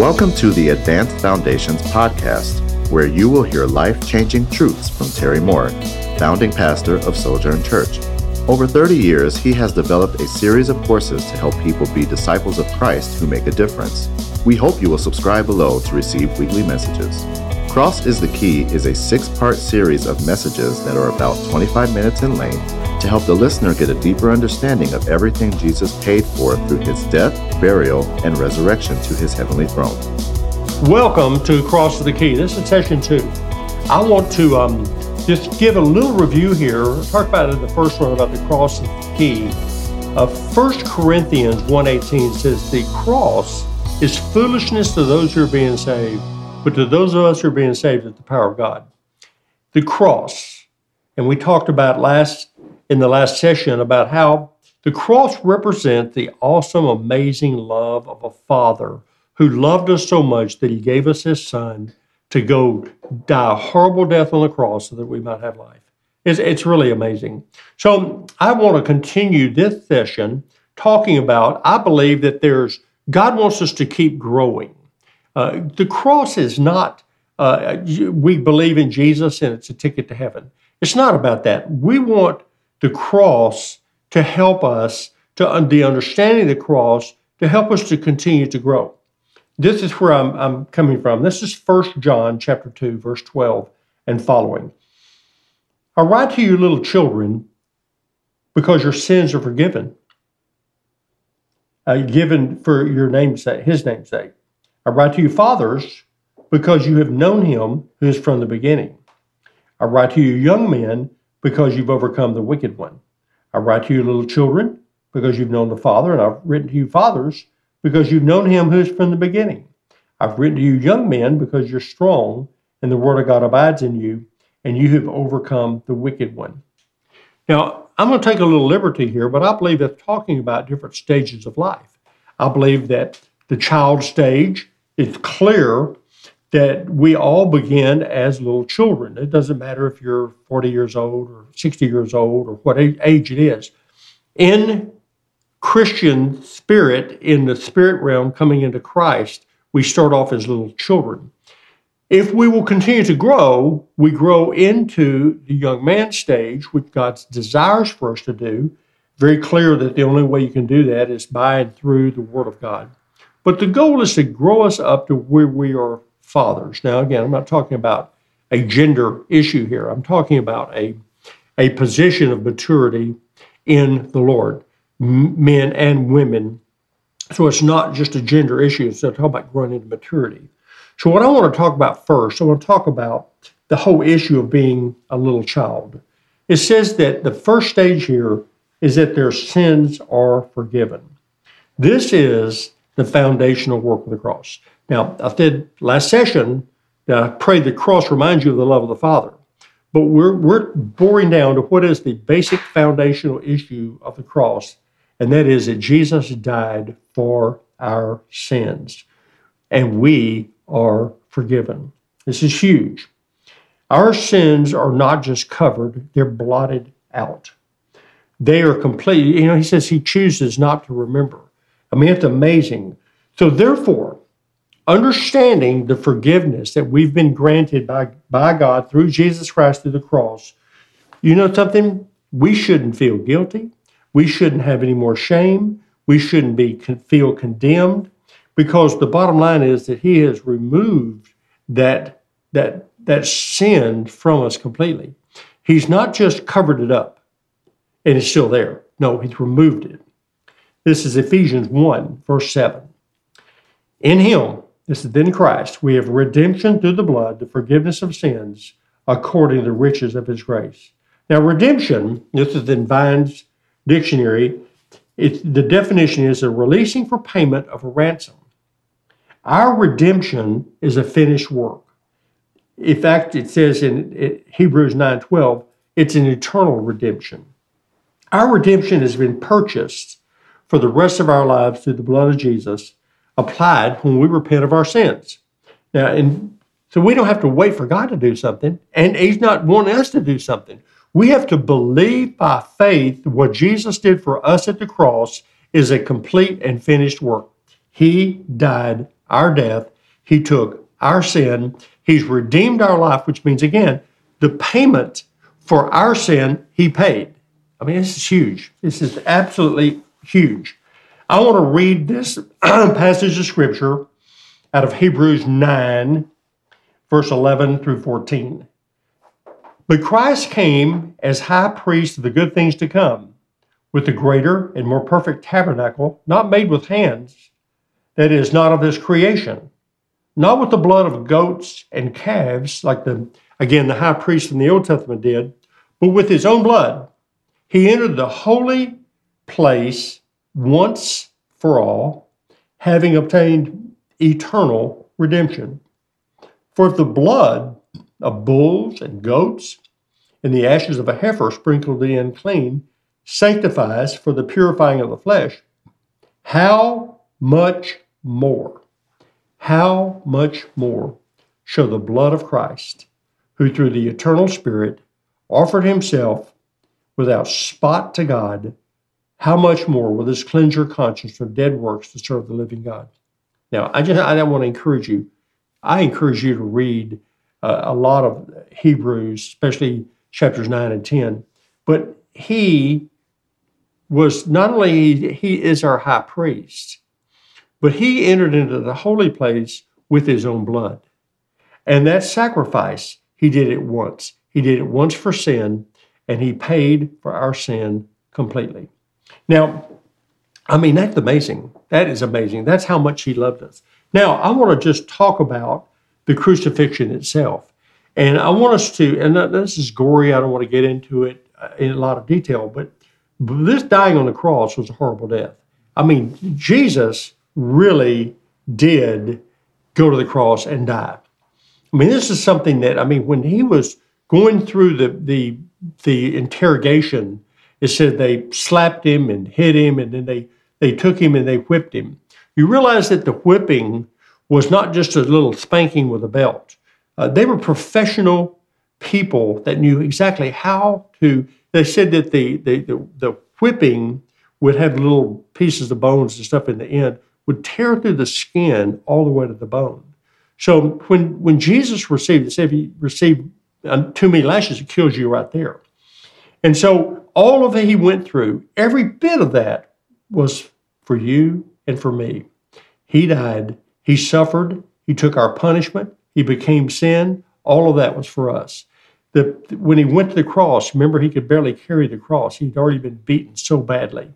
Welcome to the Advanced Foundations podcast, where you will hear life changing truths from Terry Moore, founding pastor of Sojourn Church. Over 30 years, he has developed a series of courses to help people be disciples of Christ who make a difference. We hope you will subscribe below to receive weekly messages. Cross is the Key is a six part series of messages that are about 25 minutes in length to help the listener get a deeper understanding of everything Jesus paid for through his death, burial, and resurrection to his heavenly throne. Welcome to Cross of the Key. This is session two. I want to um, just give a little review here. Talk about it the first one about the cross of the key. Uh, 1 Corinthians 1.18 says, The cross is foolishness to those who are being saved but to those of us who are being saved, it's the power of God. The cross, and we talked about last in the last session about how the cross represents the awesome, amazing love of a father who loved us so much that he gave us his son to go die a horrible death on the cross so that we might have life. It's, it's really amazing. So I want to continue this session talking about, I believe that there's, God wants us to keep growing. Uh, the cross is not, uh, we believe in Jesus and it's a ticket to heaven. It's not about that. We want the cross to help us to the understanding of the cross to help us to continue to grow. This is where I'm, I'm coming from. This is 1 John chapter 2, verse 12 and following. I write to you, little children, because your sins are forgiven, uh, given for your name's sake, his name's sake. I write to you, fathers, because you have known him who is from the beginning. I write to you, young men, because you've overcome the wicked one. I write to you, little children, because you've known the Father, and I've written to you, fathers, because you've known him who is from the beginning. I've written to you, young men, because you're strong, and the word of God abides in you, and you have overcome the wicked one. Now, I'm going to take a little liberty here, but I believe it's talking about different stages of life. I believe that the child stage is clear that we all begin as little children. It doesn't matter if you're 40 years old or 60 years old or what age it is. In Christian spirit, in the spirit realm, coming into Christ, we start off as little children. If we will continue to grow, we grow into the young man stage, which God desires for us to do. Very clear that the only way you can do that is by and through the Word of God. But the goal is to grow us up to where we are fathers. Now, again, I'm not talking about a gender issue here. I'm talking about a, a position of maturity in the Lord, men and women. So it's not just a gender issue, it's talking about growing into maturity. So, what I want to talk about first, I want to talk about the whole issue of being a little child. It says that the first stage here is that their sins are forgiven. This is the foundational work of the cross. Now, I said last session that I pray the cross reminds you of the love of the Father. But we're, we're boring down to what is the basic foundational issue of the cross, and that is that Jesus died for our sins, and we are forgiven. This is huge. Our sins are not just covered, they're blotted out. They are complete. You know, he says he chooses not to remember. I mean, it's amazing. So, therefore, understanding the forgiveness that we've been granted by, by God through Jesus Christ through the cross, you know something? We shouldn't feel guilty. We shouldn't have any more shame. We shouldn't be feel condemned because the bottom line is that He has removed that that that sin from us completely. He's not just covered it up and it's still there. No, He's removed it. This is Ephesians 1, verse 7. In him, this is in Christ, we have redemption through the blood, the forgiveness of sins, according to the riches of his grace. Now, redemption, this is in Vine's dictionary, the definition is a releasing for payment of a ransom. Our redemption is a finished work. In fact, it says in Hebrews 9:12, it's an eternal redemption. Our redemption has been purchased for the rest of our lives through the blood of Jesus applied when we repent of our sins. Now, and so we don't have to wait for God to do something, and He's not wanting us to do something. We have to believe by faith what Jesus did for us at the cross is a complete and finished work. He died our death. He took our sin. He's redeemed our life, which means, again, the payment for our sin he paid. I mean, this is huge. This is absolutely huge. I want to read this passage of scripture out of Hebrews 9, verse 11 through 14. But Christ came as high priest of the good things to come, with the greater and more perfect tabernacle, not made with hands, that is, not of this creation, not with the blood of goats and calves, like the again the high priest in the Old Testament did, but with his own blood. He entered the holy place once for all, having obtained eternal redemption. For if the blood of bulls and goats and the ashes of a heifer sprinkled in clean sanctifies for the purifying of the flesh, how much more, how much more shall the blood of Christ, who through the eternal Spirit offered himself without spot to God, how much more will this cleanse your conscience from dead works to serve the living God? Now, I just I don't want to encourage you. I encourage you to read uh, a lot of Hebrews, especially chapters nine and ten. But he was not only he is our high priest, but he entered into the holy place with his own blood. And that sacrifice, he did it once. He did it once for sin, and he paid for our sin completely. Now, I mean, that's amazing. That is amazing. That's how much he loved us. Now, I want to just talk about the crucifixion itself. And I want us to, and this is gory, I don't want to get into it uh, in a lot of detail, but this dying on the cross was a horrible death. I mean, Jesus really did go to the cross and die. I mean, this is something that, I mean, when he was going through the, the, the interrogation, it said they slapped him and hit him, and then they, they took him and they whipped him. You realize that the whipping was not just a little spanking with a belt. Uh, they were professional people that knew exactly how to. They said that the, the, the, the whipping would have little pieces of bones and stuff in the end, would tear through the skin all the way to the bone. So when, when Jesus received it, say if he received uh, too many lashes, it kills you right there. And so all of it he went through, every bit of that was for you and for me. He died, he suffered, he took our punishment, he became sin. All of that was for us. The, when he went to the cross, remember he could barely carry the cross. He'd already been beaten so badly.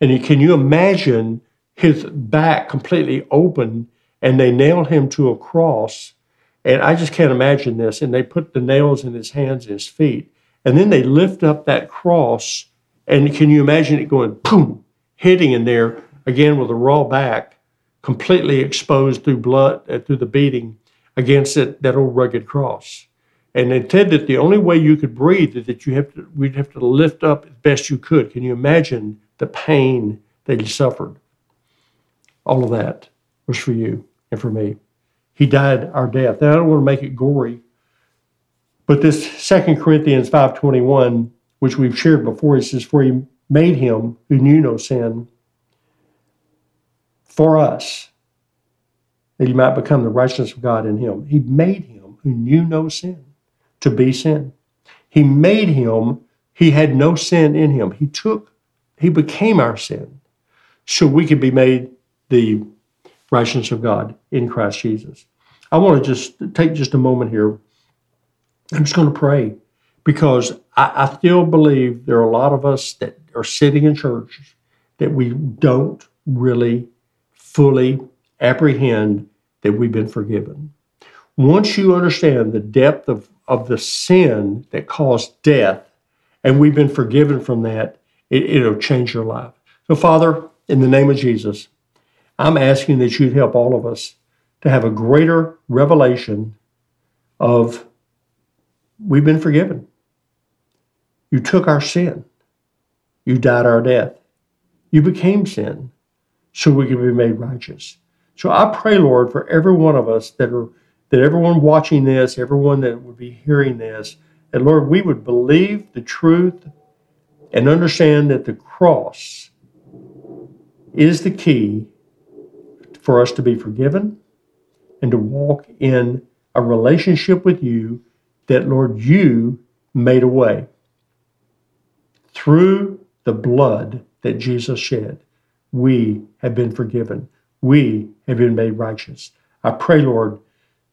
And he, can you imagine his back completely open and they nailed him to a cross? And I just can't imagine this. And they put the nails in his hands and his feet. And then they lift up that cross. And can you imagine it going boom, hitting in there again with a raw back, completely exposed through blood, uh, through the beating against it, that old rugged cross. And they said that the only way you could breathe is that you have to, we'd have to lift up as best you could. Can you imagine the pain that he suffered? All of that was for you and for me. He died our death. Now, I don't want to make it gory, but this Second Corinthians 5.21, which we've shared before, it says, For he made him who knew no sin for us, that he might become the righteousness of God in him. He made him who knew no sin to be sin. He made him, he had no sin in him. He took, he became our sin so we could be made the righteousness of God in Christ Jesus. I want to just take just a moment here. I'm just going to pray because I, I still believe there are a lot of us that are sitting in churches that we don't really fully apprehend that we've been forgiven. Once you understand the depth of, of the sin that caused death, and we've been forgiven from that, it, it'll change your life. So, Father, in the name of Jesus, I'm asking that you'd help all of us to have a greater revelation of we've been forgiven. You took our sin. You died our death. You became sin so we could be made righteous. So I pray, Lord, for every one of us that are that everyone watching this, everyone that would be hearing this, that Lord, we would believe the truth and understand that the cross is the key for us to be forgiven and to walk in a relationship with you that, Lord, you made a way through the blood that Jesus shed. We have been forgiven. We have been made righteous. I pray, Lord,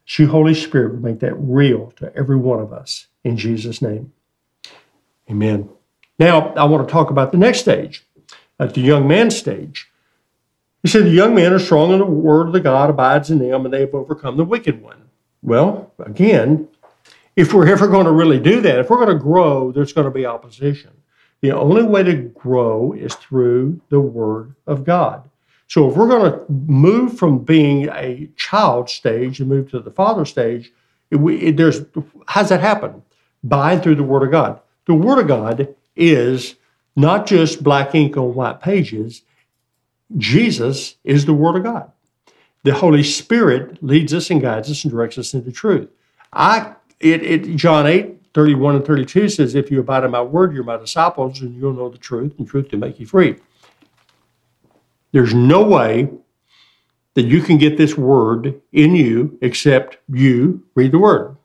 that you, Holy Spirit, would make that real to every one of us in Jesus' name. Amen. Now, I want to talk about the next stage, at the young man stage. He said, The young men are strong in the word of the God abides in them, and they have overcome the wicked one. Well, again, if we're ever going to really do that, if we're going to grow, there's going to be opposition. The only way to grow is through the Word of God. So if we're going to move from being a child stage and move to the father stage, it, it, there's how does that happen? By and through the Word of God. The Word of God is not just black ink on white pages. Jesus is the Word of God. The Holy Spirit leads us and guides us and directs us into truth. I it, it John 8, 31 and 32 says, If you abide in my word, you're my disciples, and you'll know the truth, and truth will make you free. There's no way that you can get this word in you except you read the word.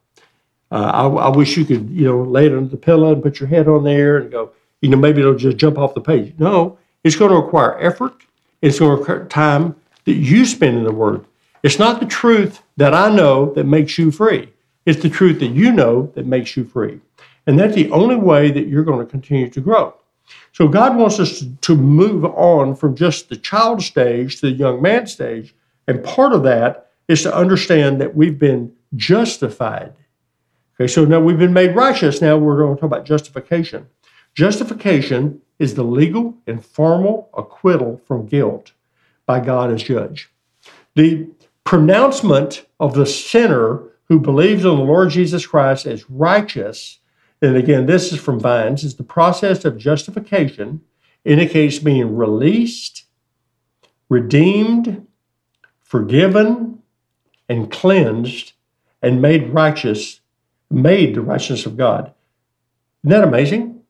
Uh, I, I, wish you could, you know, lay it under the pillow and put your head on there and go, you know, maybe it'll just jump off the page. No, it's going to require effort. It's going to require time that you spend in the Word. It's not the truth that I know that makes you free. It's the truth that you know that makes you free. And that's the only way that you're going to continue to grow. So God wants us to, move on from just the child stage to the young man stage. And part of that is to understand that we've been justified Okay, so now we've been made righteous. Now we're going to talk about justification. Justification is the legal and formal acquittal from guilt by God as judge. The pronouncement of the sinner who believes on the Lord Jesus Christ as righteous, and again, this is from Vines, is the process of justification, indicates being released, redeemed, forgiven, and cleansed, and made righteous made the righteousness of God. Isn't that amazing?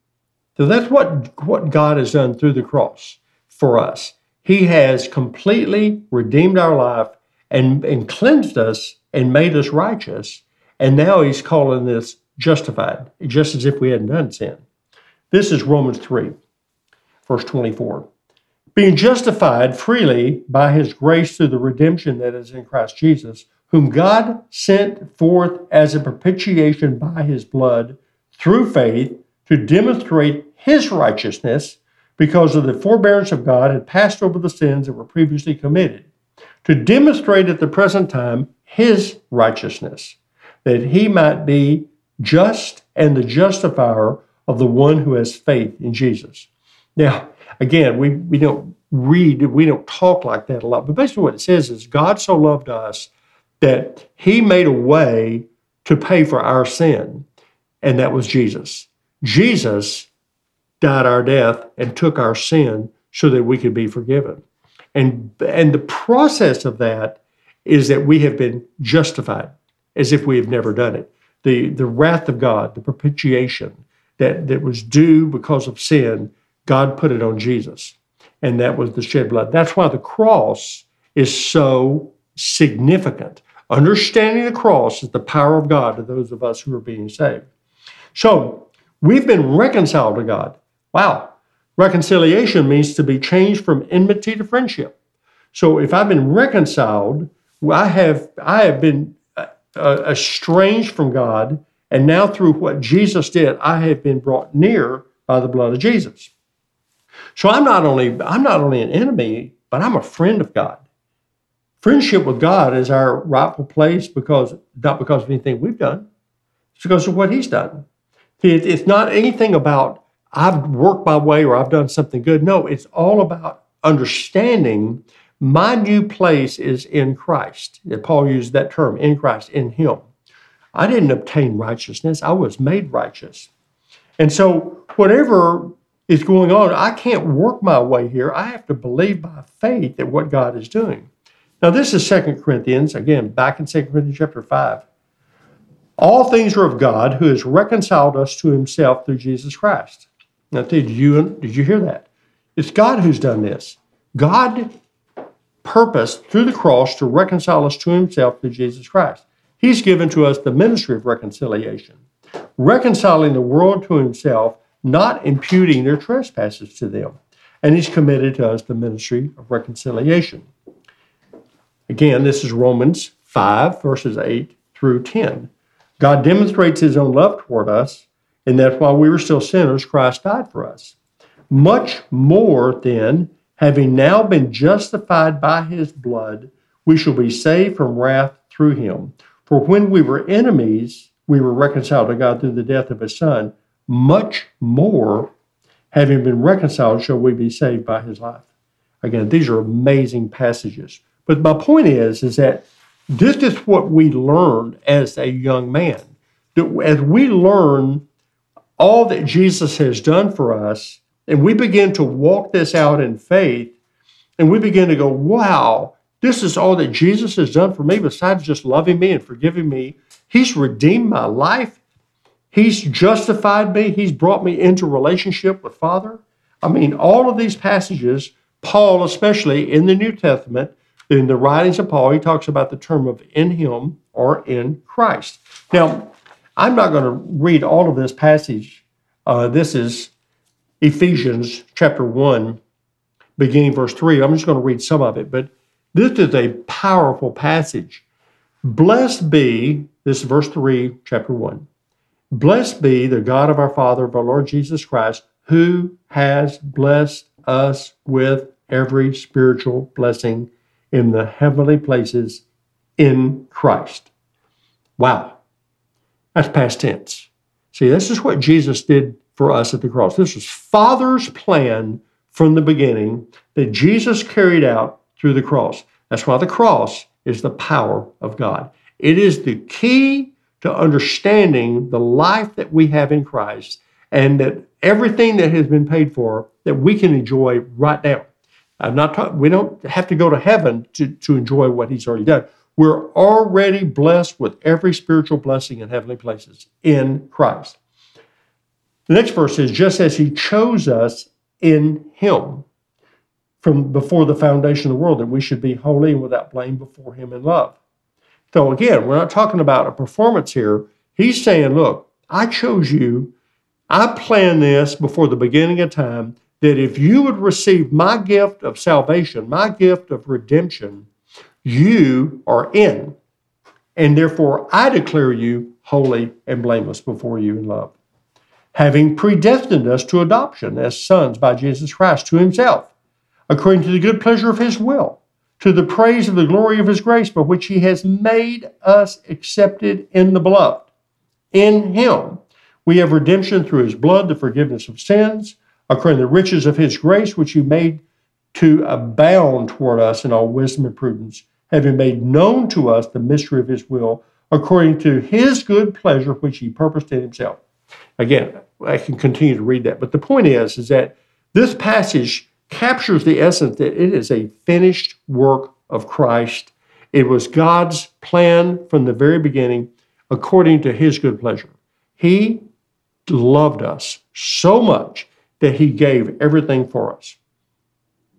So that's what, what God has done through the cross for us. He has completely redeemed our life and, and cleansed us and made us righteous. And now he's calling this justified, just as if we hadn't done sin. This is Romans 3, verse 24. Being justified freely by his grace through the redemption that is in Christ Jesus whom God sent forth as a propitiation by his blood through faith to demonstrate his righteousness because of the forbearance of God had passed over the sins that were previously committed, to demonstrate at the present time his righteousness, that he might be just and the justifier of the one who has faith in Jesus. Now, again, we, we don't read, we don't talk like that a lot, but basically what it says is God so loved us that he made a way to pay for our sin, and that was Jesus. Jesus died our death and took our sin so that we could be forgiven. And, and the process of that is that we have been justified as if we have never done it. The, the wrath of God, the propitiation that, that was due because of sin, God put it on Jesus. And that was the shed blood. That's why the cross is so significant. Understanding the cross is the power of God to those of us who are being saved. So we've been reconciled to God. Wow. Reconciliation means to be changed from enmity to friendship. So if I've been reconciled, I have I have been uh, uh, estranged from God, and now through what Jesus did, I have been brought near by the blood of Jesus. So I'm not only I'm not only an enemy, but I'm a friend of God. Friendship with God is our rightful place because not because of anything we've done, it's because of what He's done. It's not anything about I've worked my way or I've done something good. No, it's all about understanding my new place is in Christ. Paul used that term, in Christ, in Him. I didn't obtain righteousness, I was made righteous. And so, whatever is going on, I can't work my way here. I have to believe by faith that what God is doing. Now, this is Second Corinthians, again, back in Second Corinthians chapter 5. All things are of God who has reconciled us to himself through Jesus Christ. Now, did you, did you hear that? It's God who's done this. God purposed through the cross to reconcile us to himself through Jesus Christ. He's given to us the ministry of reconciliation, reconciling the world to himself, not imputing their trespasses to them. And he's committed to us the ministry of reconciliation. Again, this is Romans 5, verses 8 through 10. God demonstrates his own love toward us in that while we were still sinners, Christ died for us. Much more, then, having now been justified by his blood, we shall be saved from wrath through him. For when we were enemies, we were reconciled to God through the death of his Son. Much more, having been reconciled, shall we be saved by his life. Again, these are amazing passages. But my point is, is that this is what we learned as a young man. That as we learn all that Jesus has done for us, and we begin to walk this out in faith, and we begin to go, wow, this is all that Jesus has done for me besides just loving me and forgiving me. He's redeemed my life. He's justified me. He's brought me into relationship with Father. I mean, all of these passages, Paul, especially in the New Testament, in the writings of Paul, he talks about the term of in him or in Christ. Now, I'm not going to read all of this passage. Uh, this is Ephesians chapter 1, beginning verse 3. I'm just going to read some of it, but this is a powerful passage. Blessed be, this is verse 3, chapter 1. Blessed be the God of our Father, of our Lord Jesus Christ, who has blessed us with every spiritual blessing in the heavenly places in Christ. Wow. That's past tense. See, this is what Jesus did for us at the cross. This was Father's plan from the beginning that Jesus carried out through the cross. That's why the cross is the power of God. It is the key to understanding the life that we have in Christ and that everything that has been paid for that we can enjoy right now. I'm not we don't have to go to heaven to, to enjoy what he's already done. We're already blessed with every spiritual blessing in heavenly places in Christ. The next verse says, just as he chose us in him from before the foundation of the world, that we should be holy and without blame before him in love. So again, we're not talking about a performance here. He's saying, look, I chose you. I planned this before the beginning of time that if you would receive my gift of salvation, my gift of redemption, you are in. And therefore, I declare you holy and blameless before you in love. Having predestined us to adoption as sons by Jesus Christ to himself, according to the good pleasure of his will, to the praise of the glory of his grace, by which he has made us accepted in the beloved. In him we have redemption through his blood, the forgiveness of sins according to the riches of his grace, which he made to abound toward us in all wisdom and prudence, having made known to us the mystery of his will, according to his good pleasure, which he purposed in himself. Again, I can continue to read that, but the point is, is that this passage captures the essence that it is a finished work of Christ. It was God's plan from the very beginning, according to his good pleasure. He loved us so much that he gave everything for us.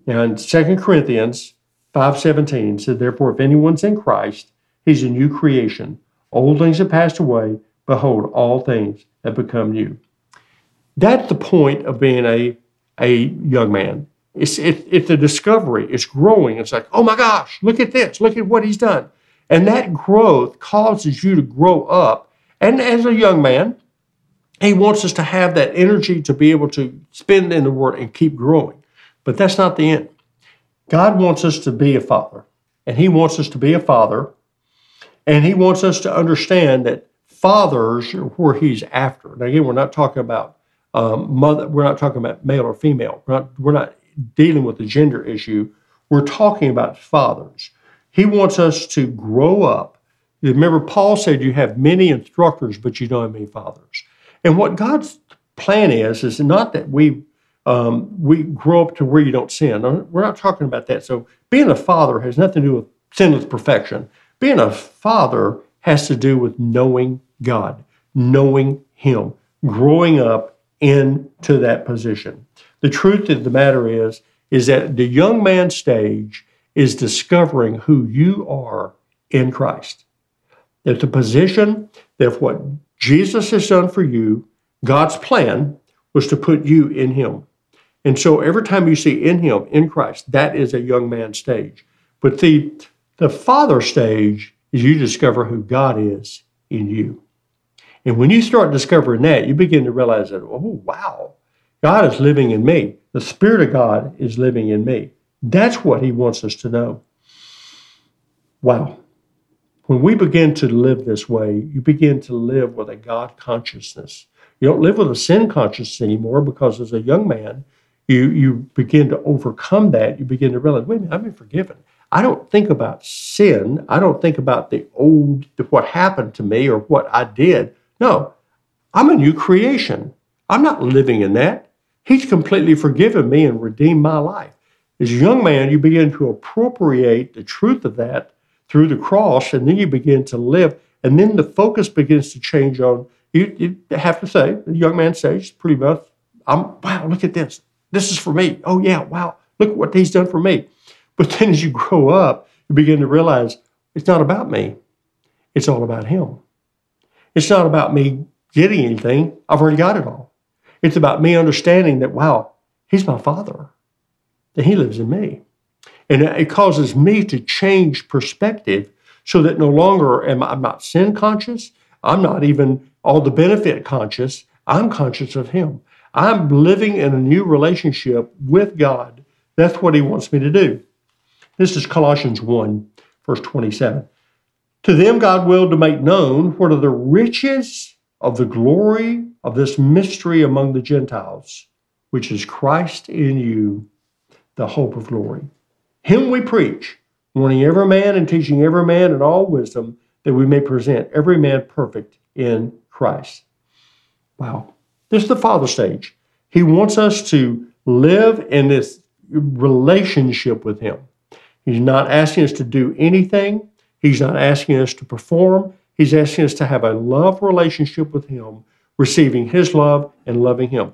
And in 2 Corinthians 5:17 said, Therefore, if anyone's in Christ, he's a new creation. Old things have passed away. Behold, all things have become new. That's the point of being a, a young man. It's, it, it's a discovery. It's growing. It's like, oh my gosh, look at this. Look at what he's done. And that growth causes you to grow up. And as a young man, he wants us to have that energy to be able to spend in the Word and keep growing. But that's not the end. God wants us to be a father, and He wants us to be a father, and He wants us to understand that fathers where He's after. Now, again, we're not talking about um, mother. We're not talking about male or female. We're not. We're not dealing with the gender issue. We're talking about fathers. He wants us to grow up. Remember, Paul said, "You have many instructors, but you don't have many fathers." And what God's plan is, is not that we um, we grow up to where you don't sin. We're not talking about that. So being a father has nothing to do with sinless perfection. Being a father has to do with knowing God, knowing Him, growing up into that position. The truth of the matter is, is that the young man stage is discovering who you are in Christ. That the position that what Jesus has done for you, God's plan was to put you in Him. And so every time you see in Him, in Christ, that is a young man stage. But the, the father stage is you discover who God is in you. And when you start discovering that, you begin to realize that, oh, wow, God is living in me. The Spirit of God is living in me. That's what He wants us to know. Wow. When we begin to live this way, you begin to live with a God consciousness. You don't live with a sin consciousness anymore because as a young man, you, you begin to overcome that. You begin to realize, wait a minute, I've been forgiven. I don't think about sin. I don't think about the old, what happened to me or what I did. No, I'm a new creation. I'm not living in that. He's completely forgiven me and redeemed my life. As a young man, you begin to appropriate the truth of that through the cross, and then you begin to live. And then the focus begins to change on, you, you have to say, the young man says, pretty much, I'm, wow, look at this. This is for me. Oh, yeah, wow, look what he's done for me. But then as you grow up, you begin to realize it's not about me, it's all about him. It's not about me getting anything, I've already got it all. It's about me understanding that, wow, he's my father, that he lives in me. And it causes me to change perspective so that no longer am I, I'm not sin conscious. I'm not even all the benefit conscious. I'm conscious of him. I'm living in a new relationship with God. That's what he wants me to do. This is Colossians 1, verse 27. To them, God willed to make known what are the riches of the glory of this mystery among the Gentiles, which is Christ in you, the hope of glory. Him we preach, warning every man and teaching every man in all wisdom, that we may present every man perfect in Christ. Wow. This is the Father stage. He wants us to live in this relationship with Him. He's not asking us to do anything, He's not asking us to perform. He's asking us to have a love relationship with Him, receiving His love and loving Him.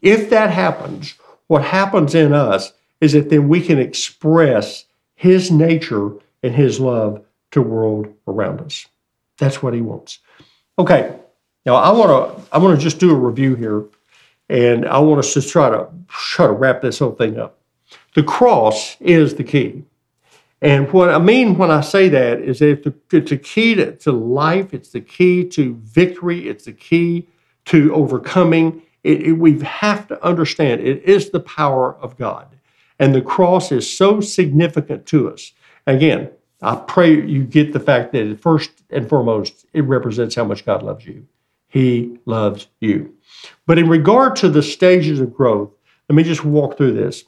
If that happens, what happens in us is that then we can express His nature and His love to world around us. That's what He wants. Okay, now I want to I want to just do a review here, and I want us to try to try to wrap this whole thing up. The cross is the key. And what I mean when I say that is that it's a key to, to life, it's the key to victory, it's the key to overcoming. It, it, we have to understand it is the power of God. And the cross is so significant to us. Again, I pray you get the fact that first and foremost, it represents how much God loves you. He loves you. But in regard to the stages of growth, let me just walk through this.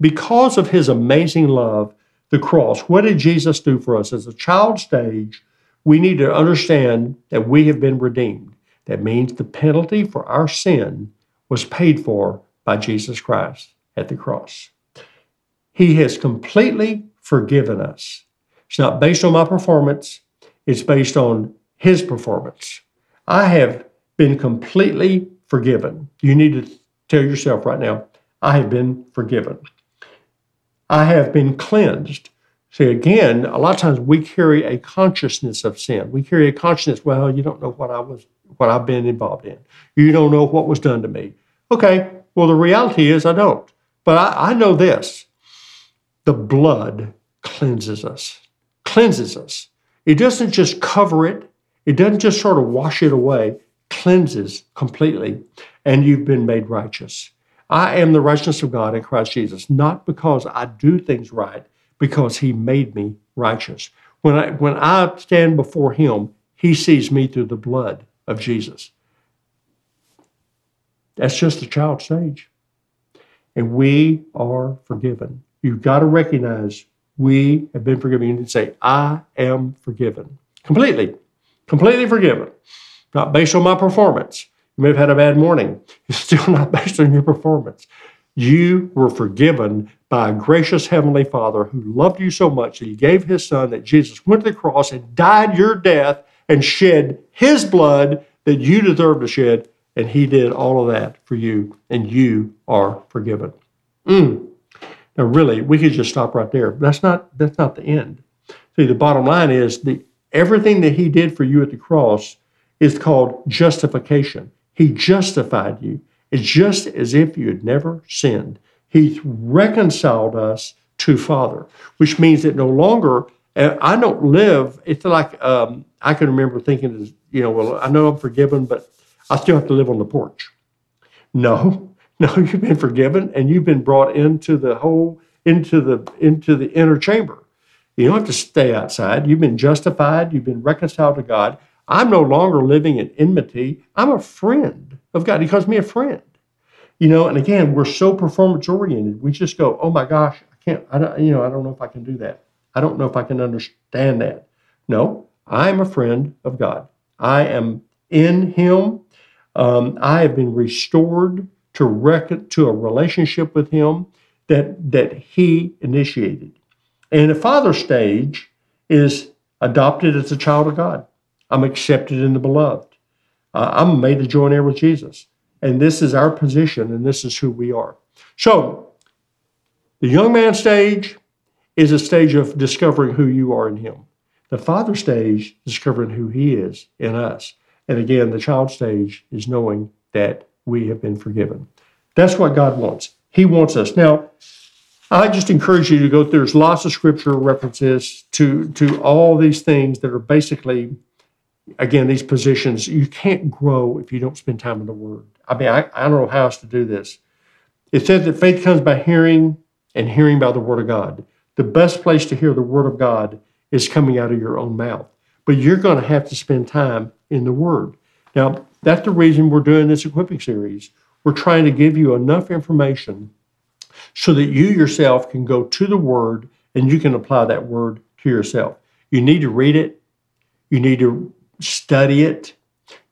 Because of his amazing love, the cross, what did Jesus do for us? As a child stage, we need to understand that we have been redeemed. That means the penalty for our sin was paid for by Jesus Christ at the cross. He has completely forgiven us. It's not based on my performance, it's based on His performance. I have been completely forgiven. You need to tell yourself right now, I have been forgiven. I have been cleansed. See, again, a lot of times we carry a consciousness of sin. We carry a consciousness, well, you don't know what I was, what I've been involved in. You don't know what was done to me. Okay, well, the reality is I don't. But I, I know this the blood cleanses us, cleanses us. It doesn't just cover it, it doesn't just sort of wash it away, cleanses completely, and you've been made righteous. I am the righteousness of God in Christ Jesus, not because I do things right, because He made me righteous. When I, when I stand before Him, He sees me through the blood of Jesus. That's just the child stage. And we are forgiven. You've got to recognize we have been forgiven. You need to say, I am forgiven. Completely, completely forgiven. Not based on my performance, you may have had a bad morning. It's still not based on your performance. You were forgiven by a gracious Heavenly Father who loved you so much that He gave His Son, that Jesus went to the cross and died your death and shed His blood that you deserved to shed. And He did all of that for you, and you are forgiven. Mm. Now, really, we could just stop right there. That's not that's not the end. See, the bottom line is the everything that he did for you at the cross is called justification. He justified you. It's just as if you had never sinned. He's reconciled us to Father, which means that no longer I don't live. It's like um, I can remember thinking, you know, well, I know I'm forgiven, but I still have to live on the porch. No, no, you've been forgiven and you've been brought into the whole into the into the inner chamber. You don't have to stay outside. You've been justified. You've been reconciled to God. I'm no longer living in enmity. I'm a friend of God. He calls me a friend. You know, and again, we're so performance oriented. We just go, oh my gosh, I can't. I don't. You know, I don't know if I can do that. I don't know if I can understand that. No, I'm a friend of God. I am in Him. Um, I have been restored to rec- to a relationship with Him that that He initiated. And the father stage is adopted as a child of God. I'm accepted in the beloved. Uh, I'm made to join heir with Jesus. And this is our position, and this is who we are. So, the young man stage is a stage of discovering who you are in him. The father stage, discovering who he is in us. And again, the child stage is knowing that we have been forgiven. That's what God wants. He wants us. Now, I just encourage you to go. There's lots of scripture references to to all these things that are basically, again, these positions. You can't grow if you don't spend time in the Word. I mean, I, I don't know how else to do this. It says that faith comes by hearing, and hearing by the Word of God. The best place to hear the Word of God is coming out of your own mouth. But you're going to have to spend time in the Word. Now, that's the reason we're doing this equipping series. We're trying to give you enough information so that you yourself can go to the Word and you can apply that Word to yourself. You need to read it, you need to study it,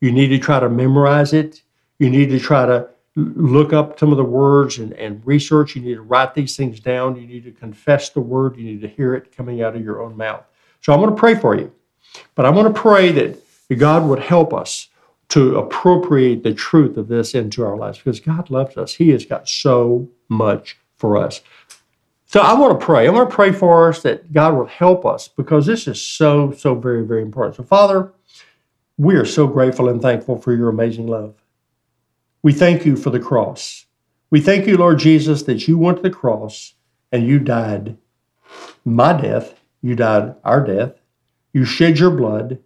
you need to try to memorize it, you need to try to look up some of the words and, and research. You need to write these things down. You need to confess the word. You need to hear it coming out of your own mouth. So I'm going to pray for you. But I want to pray that God would help us to appropriate the truth of this into our lives because God loves us. He has got so much for us. So I want to pray. I want to pray for us that God will help us because this is so, so very, very important. So, Father, we are so grateful and thankful for your amazing love. We thank you for the cross. We thank you, Lord Jesus, that you went to the cross and you died my death. You died our death. You shed your blood.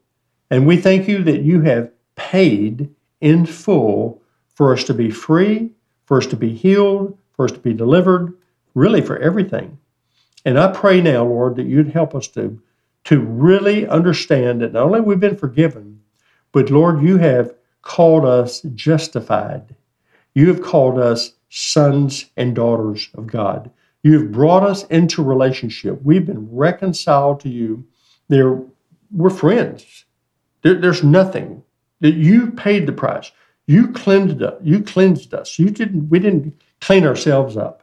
And we thank you that you have paid in full for us to be free, for us to be healed, for us to be delivered, really for everything. And I pray now, Lord, that you'd help us to, to really understand that not only we've been forgiven, but Lord, you have called us justified. You have called us sons and daughters of God. You have brought us into relationship. We've been reconciled to you. There, we're friends. There, there's nothing that you paid the price. You cleansed us. You cleansed us. You didn't. We didn't clean ourselves up.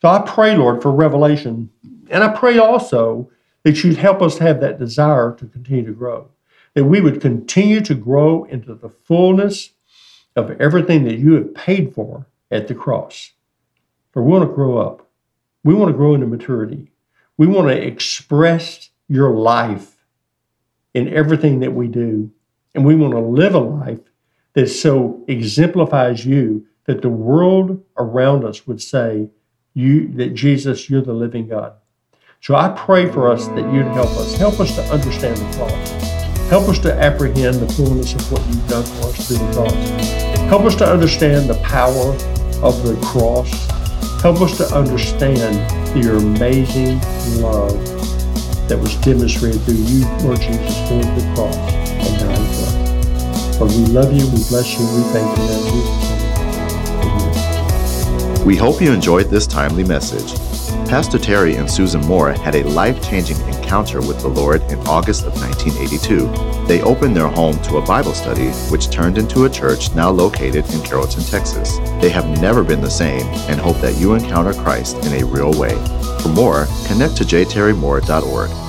So I pray, Lord, for revelation. And I pray also that you'd help us have that desire to continue to grow, that we would continue to grow into the fullness of everything that you have paid for at the cross. For we want to grow up. We want to grow into maturity. We want to express your life in everything that we do. And we want to live a life that so exemplifies you that the world around us would say, you that Jesus, you're the living God. So I pray for us that you'd help us. Help us to understand the cross. Help us to apprehend the fullness of what you've done for us through the cross. Help us to understand the power of the cross. Help us to understand your amazing love that was demonstrated through you, Lord Jesus, to the cross and dying for us. Lord, we love you, we bless you, we thank you in Jesus' name. We hope you enjoyed this timely message. Pastor Terry and Susan Moore had a life changing encounter with the Lord in August of 1982. They opened their home to a Bible study, which turned into a church now located in Carrollton, Texas. They have never been the same and hope that you encounter Christ in a real way. For more, connect to jterrymoore.org